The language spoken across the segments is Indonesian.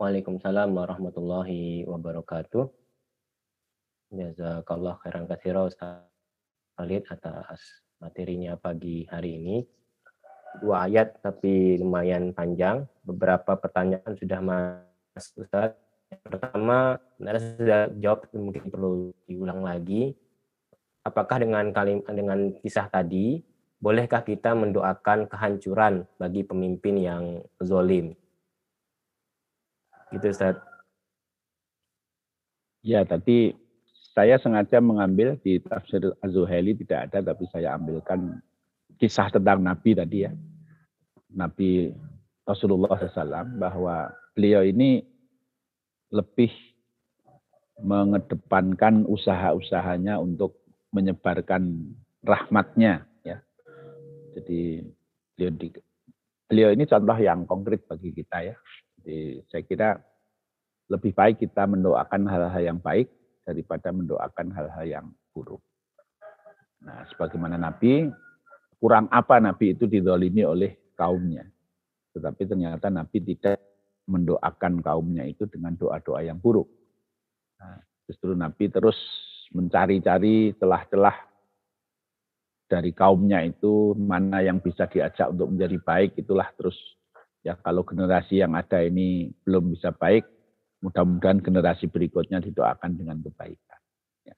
Waalaikumsalam warahmatullahi wabarakatuh. Jazakallah khairan katsira Ustaz Khalid atas materinya pagi hari ini. Dua ayat tapi lumayan panjang. Beberapa pertanyaan sudah masuk Ustaz. Pertama, Anda sudah jawab mungkin perlu diulang lagi. Apakah dengan kalim dengan kisah tadi bolehkah kita mendoakan kehancuran bagi pemimpin yang zolim? Gitu Ustaz. Ya, tadi saya sengaja mengambil di tafsir Az-Zuhaili tidak ada, tapi saya ambilkan kisah tentang Nabi tadi ya. Nabi Rasulullah SAW bahwa beliau ini lebih mengedepankan usaha-usahanya untuk menyebarkan rahmatnya ya. Jadi beliau, di, beliau ini contoh yang konkret bagi kita ya. Jadi saya kira lebih baik kita mendoakan hal-hal yang baik daripada mendoakan hal-hal yang buruk. Nah, sebagaimana Nabi, kurang apa Nabi itu didolimi oleh kaumnya. Tetapi ternyata Nabi tidak mendoakan kaumnya itu dengan doa-doa yang buruk. Nah, justru Nabi terus mencari-cari celah-celah dari kaumnya itu mana yang bisa diajak untuk menjadi baik itulah terus ya kalau generasi yang ada ini belum bisa baik, mudah-mudahan generasi berikutnya didoakan dengan kebaikan. Ya.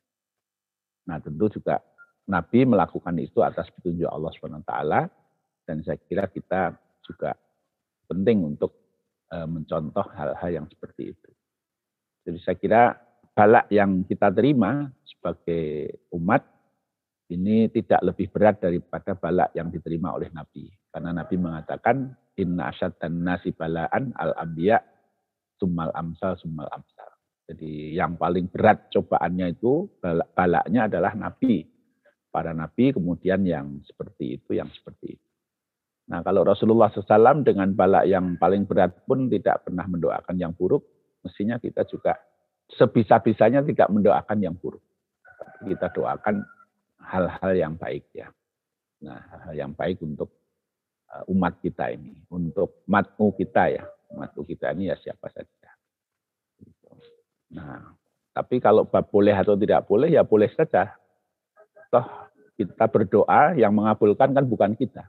Nah tentu juga Nabi melakukan itu atas petunjuk Allah SWT dan saya kira kita juga penting untuk e, mencontoh hal-hal yang seperti itu. Jadi saya kira balak yang kita terima sebagai umat ini tidak lebih berat daripada balak yang diterima oleh Nabi. Karena Nabi mengatakan inna asyad dan nasi balaan al ambiya summal amsal summal amsal. Jadi yang paling berat cobaannya itu balaknya adalah nabi. Para nabi kemudian yang seperti itu, yang seperti itu. Nah kalau Rasulullah SAW dengan balak yang paling berat pun tidak pernah mendoakan yang buruk, mestinya kita juga sebisa-bisanya tidak mendoakan yang buruk. Kita doakan hal-hal yang baik ya. Nah, hal-hal yang baik untuk umat kita ini, untuk matmu kita ya, matmu kita ini ya siapa saja. Gitu. Nah, tapi kalau boleh atau tidak boleh ya boleh saja. Toh kita berdoa yang mengabulkan kan bukan kita.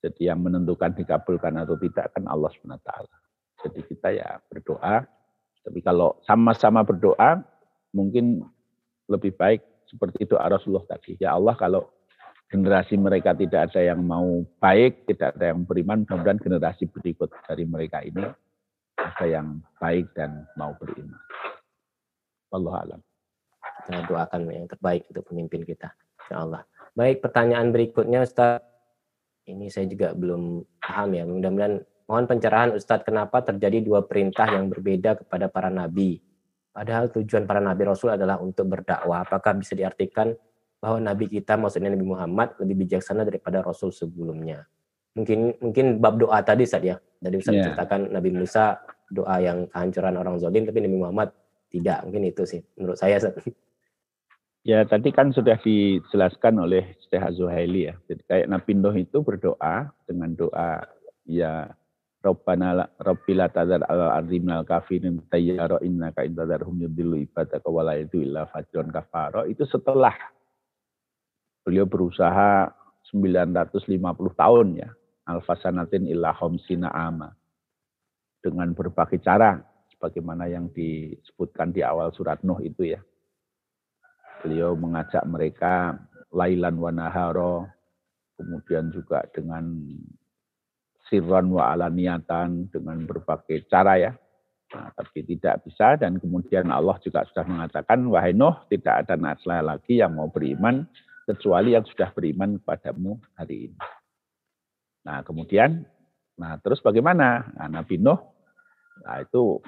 Jadi yang menentukan dikabulkan atau tidak kan Allah SWT. Jadi kita ya berdoa. Tapi kalau sama-sama berdoa, mungkin lebih baik seperti itu Rasulullah tadi. Ya Allah kalau generasi mereka tidak ada yang mau baik, tidak ada yang beriman, mudah-mudahan generasi berikut dari mereka ini ada yang baik dan mau beriman. Allah alam. Kita doakan yang terbaik untuk pemimpin kita. Ya Allah. Baik, pertanyaan berikutnya Ustaz. Ini saya juga belum paham ya. Mudah-mudahan mohon pencerahan Ustadz kenapa terjadi dua perintah yang berbeda kepada para nabi. Padahal tujuan para nabi Rasul adalah untuk berdakwah. Apakah bisa diartikan bahwa Nabi kita, maksudnya Nabi Muhammad, lebih bijaksana daripada Rasul sebelumnya. Mungkin mungkin bab doa tadi saat ya, tadi Ustaz yeah. ceritakan Nabi Musa doa yang kehancuran orang zalim, tapi Nabi Muhammad tidak. Mungkin itu sih menurut saya. Ustaz. Ya tadi kan sudah dijelaskan oleh Syekh Zuhaili ya. Jadi kayak Nabi Nuh itu berdoa dengan doa ya Rabbana Rabbila tadar al al kafirin tayyara innaka intadarhum yudillu ibadaka wala itu illa fajron kafaro. Itu setelah beliau berusaha 950 tahun ya, alfasanatin illa homsina ama. Dengan berbagai cara, sebagaimana yang disebutkan di awal surat Nuh itu ya. Beliau mengajak mereka lailan wa naharo, kemudian juga dengan sirran wa alaniatan, dengan berbagai cara ya. Nah, tapi tidak bisa dan kemudian Allah juga sudah mengatakan wahai Nuh tidak ada nasla lagi yang mau beriman kecuali yang sudah beriman kepadamu hari ini. Nah, kemudian nah terus bagaimana? Nah, Nabi Nuh nah itu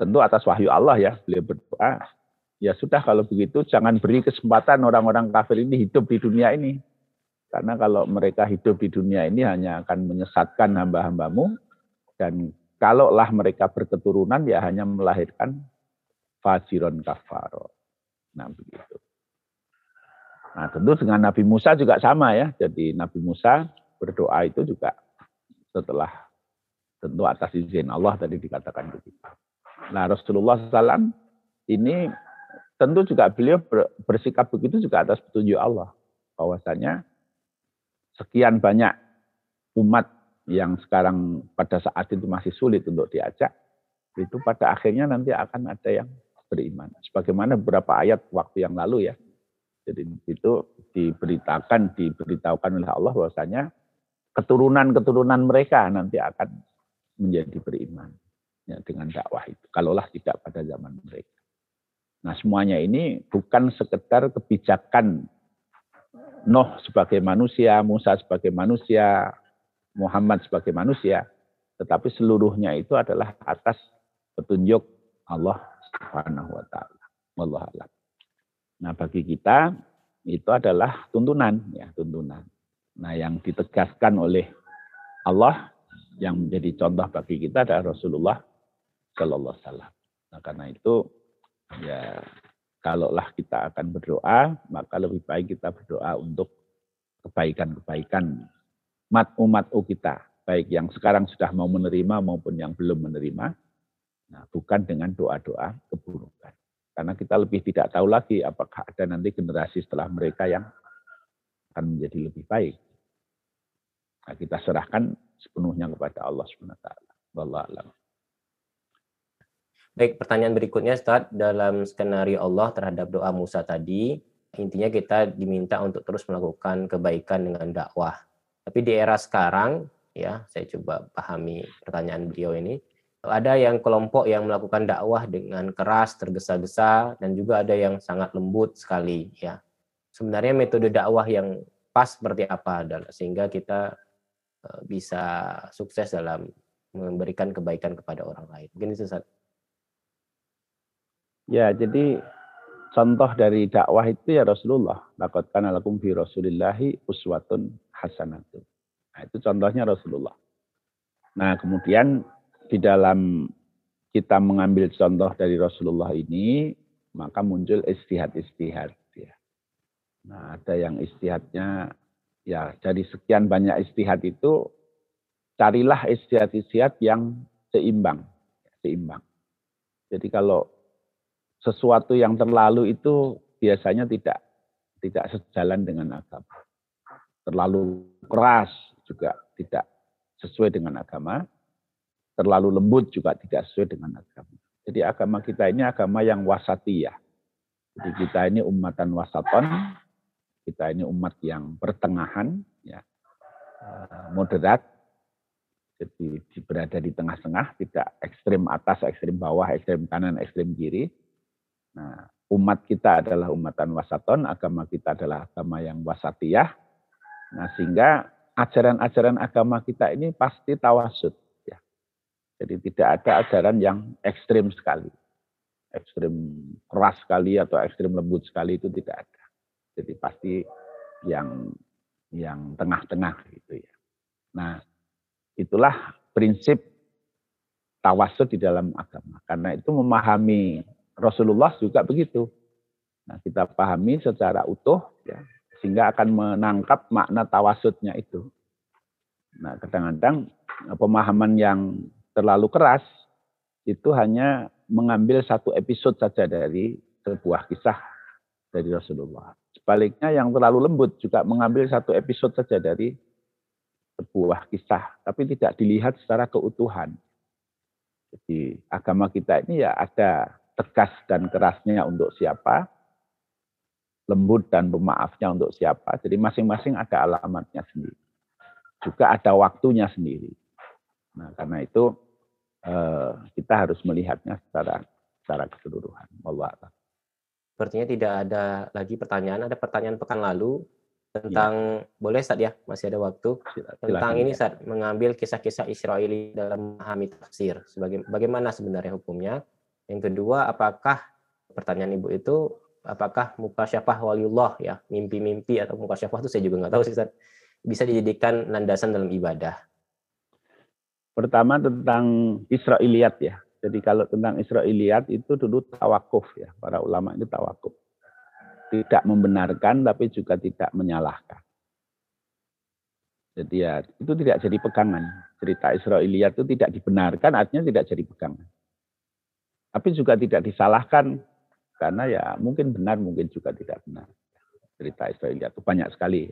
tentu atas wahyu Allah ya, beliau berdoa, ya sudah kalau begitu jangan beri kesempatan orang-orang kafir ini hidup di dunia ini. Karena kalau mereka hidup di dunia ini hanya akan menyesatkan hamba-hambamu dan kalaulah mereka berketurunan ya hanya melahirkan fajiron kafaro. Nah begitu. Nah, tentu dengan Nabi Musa juga sama ya. Jadi Nabi Musa berdoa itu juga setelah Tentu atas izin Allah tadi dikatakan begitu. Nah Rasulullah SAW ini tentu juga beliau bersikap begitu juga atas petunjuk Allah. Bahwasanya sekian banyak umat yang sekarang pada saat itu masih sulit untuk diajak, itu pada akhirnya nanti akan ada yang beriman. Sebagaimana beberapa ayat waktu yang lalu ya. Jadi itu diberitakan, diberitahukan oleh Allah bahwasanya keturunan-keturunan mereka nanti akan menjadi beriman ya, dengan dakwah itu. Kalaulah tidak pada zaman mereka. Nah semuanya ini bukan sekedar kebijakan Nuh sebagai manusia, Musa sebagai manusia, Muhammad sebagai manusia, tetapi seluruhnya itu adalah atas petunjuk Allah Subhanahu wa taala. Wallahu a'lam. Nah, bagi kita itu adalah tuntunan ya, tuntunan. Nah, yang ditegaskan oleh Allah yang menjadi contoh bagi kita adalah Rasulullah Shallallahu Alaihi Wasallam. Nah karena itu ya kalaulah kita akan berdoa maka lebih baik kita berdoa untuk kebaikan-kebaikan umat umat kita baik yang sekarang sudah mau menerima maupun yang belum menerima. Nah bukan dengan doa-doa keburukan. Karena kita lebih tidak tahu lagi apakah ada nanti generasi setelah mereka yang akan menjadi lebih baik. Nah, kita serahkan sepenuhnya kepada Allah SWT. Wallahu Baik, pertanyaan berikutnya Ustaz, dalam skenario Allah terhadap doa Musa tadi, intinya kita diminta untuk terus melakukan kebaikan dengan dakwah. Tapi di era sekarang, ya, saya coba pahami pertanyaan beliau ini, ada yang kelompok yang melakukan dakwah dengan keras, tergesa-gesa, dan juga ada yang sangat lembut sekali, ya. Sebenarnya metode dakwah yang pas seperti apa, sehingga kita Eh, bisa sukses dalam memberikan kebaikan kepada orang lain. Itu Ustaz. Ya, jadi contoh dari dakwah itu ya Rasulullah. Laqad kana lakum fi Rasulillahi uswatun hasanatun. Nah, itu contohnya Rasulullah. Nah, kemudian di dalam kita mengambil contoh dari Rasulullah ini, maka muncul istihad-istihad. Ya. Nah, ada yang istihadnya ya dari sekian banyak istihad itu carilah istihad-istihad yang seimbang, seimbang. Jadi kalau sesuatu yang terlalu itu biasanya tidak tidak sejalan dengan agama. Terlalu keras juga tidak sesuai dengan agama. Terlalu lembut juga tidak sesuai dengan agama. Jadi agama kita ini agama yang wasatiyah. Jadi kita ini umatan wasaton, kita ini umat yang pertengahan, ya, eh, moderat, jadi berada di tengah-tengah, tidak ekstrim atas, ekstrim bawah, ekstrim kanan, ekstrim kiri. Nah, umat kita adalah umatan wasaton, agama kita adalah agama yang wasatiyah. Nah, sehingga ajaran-ajaran agama kita ini pasti tawasud. Jadi tidak ada ajaran yang ekstrim sekali. Ekstrim keras sekali atau ekstrim lembut sekali itu tidak ada. Jadi pasti yang yang tengah-tengah gitu ya. Nah, itulah prinsip tawasud di dalam agama. Karena itu memahami Rasulullah juga begitu. Nah, kita pahami secara utuh ya, sehingga akan menangkap makna tawasudnya itu. Nah, kadang-kadang pemahaman yang terlalu keras itu hanya mengambil satu episode saja dari sebuah kisah dari Rasulullah. Sebaliknya yang terlalu lembut juga mengambil satu episode saja dari sebuah kisah, tapi tidak dilihat secara keutuhan. Jadi agama kita ini ya ada tegas dan kerasnya untuk siapa, lembut dan pemaafnya untuk siapa. Jadi masing-masing ada alamatnya sendiri. Juga ada waktunya sendiri. Nah, karena itu kita harus melihatnya secara secara keseluruhan. Allah Sepertinya tidak ada lagi pertanyaan. Ada pertanyaan pekan lalu tentang ya. boleh saat ya masih ada waktu Silakan, tentang ini saat mengambil kisah-kisah Israeli dalam memahami tafsir. Sebagai bagaimana sebenarnya hukumnya? Yang kedua, apakah pertanyaan ibu itu apakah muka syafah waliullah ya mimpi-mimpi atau muka syafah itu saya juga nggak tahu sih Ustaz, bisa dijadikan landasan dalam ibadah. Pertama tentang Israiliyat ya. Jadi kalau tentang Israiliyat itu dulu tawakuf ya, para ulama itu tawakuf. Tidak membenarkan tapi juga tidak menyalahkan. Jadi ya itu tidak jadi pegangan. Cerita Israiliyat itu tidak dibenarkan artinya tidak jadi pegangan. Tapi juga tidak disalahkan karena ya mungkin benar mungkin juga tidak benar. Cerita Israiliyat itu banyak sekali.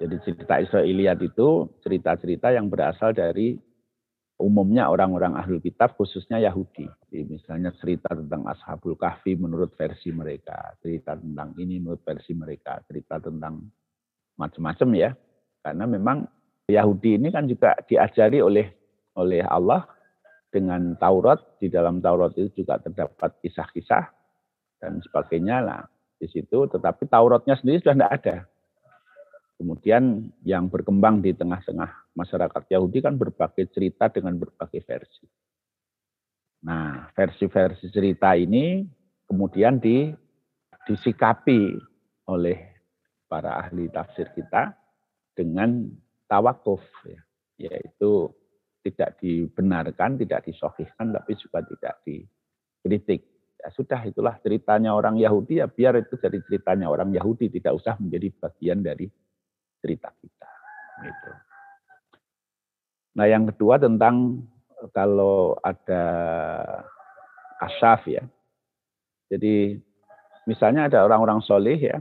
Jadi cerita Israiliyat itu cerita-cerita yang berasal dari umumnya orang-orang ahli kitab khususnya Yahudi. Jadi misalnya cerita tentang Ashabul Kahfi menurut versi mereka, cerita tentang ini menurut versi mereka, cerita tentang macam-macam ya. Karena memang Yahudi ini kan juga diajari oleh oleh Allah dengan Taurat, di dalam Taurat itu juga terdapat kisah-kisah dan sebagainya lah di situ, tetapi Tauratnya sendiri sudah tidak ada. Kemudian yang berkembang di tengah-tengah masyarakat Yahudi kan berbagai cerita dengan berbagai versi. Nah, versi-versi cerita ini kemudian di, disikapi oleh para ahli tafsir kita dengan tawakuf, ya, yaitu tidak dibenarkan, tidak disohihkan, tapi juga tidak dikritik. Ya sudah, itulah ceritanya orang Yahudi, ya biar itu jadi ceritanya orang Yahudi, tidak usah menjadi bagian dari cerita kita. Gitu. Nah yang kedua tentang kalau ada kasyaf ya. Jadi misalnya ada orang-orang soleh ya,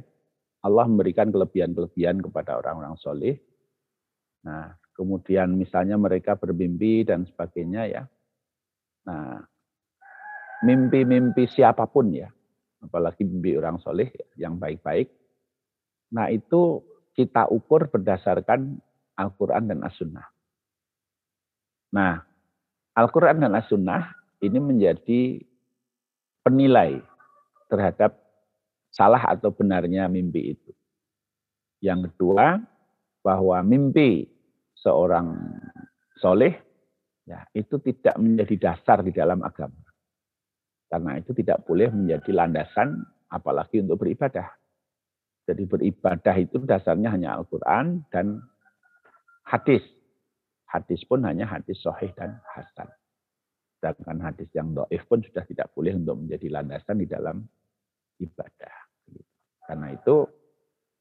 Allah memberikan kelebihan-kelebihan kepada orang-orang soleh. Nah kemudian misalnya mereka bermimpi dan sebagainya ya. Nah mimpi-mimpi siapa pun ya, apalagi mimpi orang soleh yang baik-baik. Nah itu kita ukur berdasarkan Al-Quran dan As-Sunnah. Nah, Al-Quran dan As-Sunnah ini menjadi penilai terhadap salah atau benarnya mimpi itu. Yang kedua, bahwa mimpi seorang soleh ya itu tidak menjadi dasar di dalam agama. Karena itu tidak boleh menjadi landasan apalagi untuk beribadah. Jadi beribadah itu dasarnya hanya Al-Quran dan hadis. Hadis pun hanya hadis sahih dan hasan. Sedangkan hadis yang do'if pun sudah tidak boleh untuk menjadi landasan di dalam ibadah. Karena itu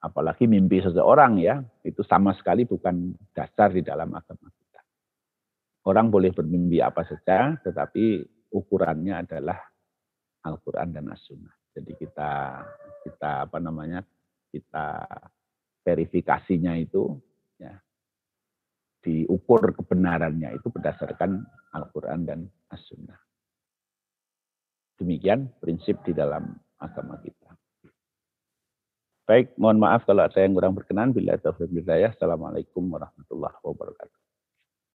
apalagi mimpi seseorang ya, itu sama sekali bukan dasar di dalam agama kita. Orang boleh bermimpi apa saja, tetapi ukurannya adalah Al-Quran dan As-Sunnah. Jadi kita kita apa namanya kita verifikasinya itu ya, diukur kebenarannya itu berdasarkan Al-Quran dan As-Sunnah. Demikian prinsip di dalam agama kita. Baik, mohon maaf kalau ada yang kurang berkenan. Bila hidayah. Assalamualaikum warahmatullahi wabarakatuh.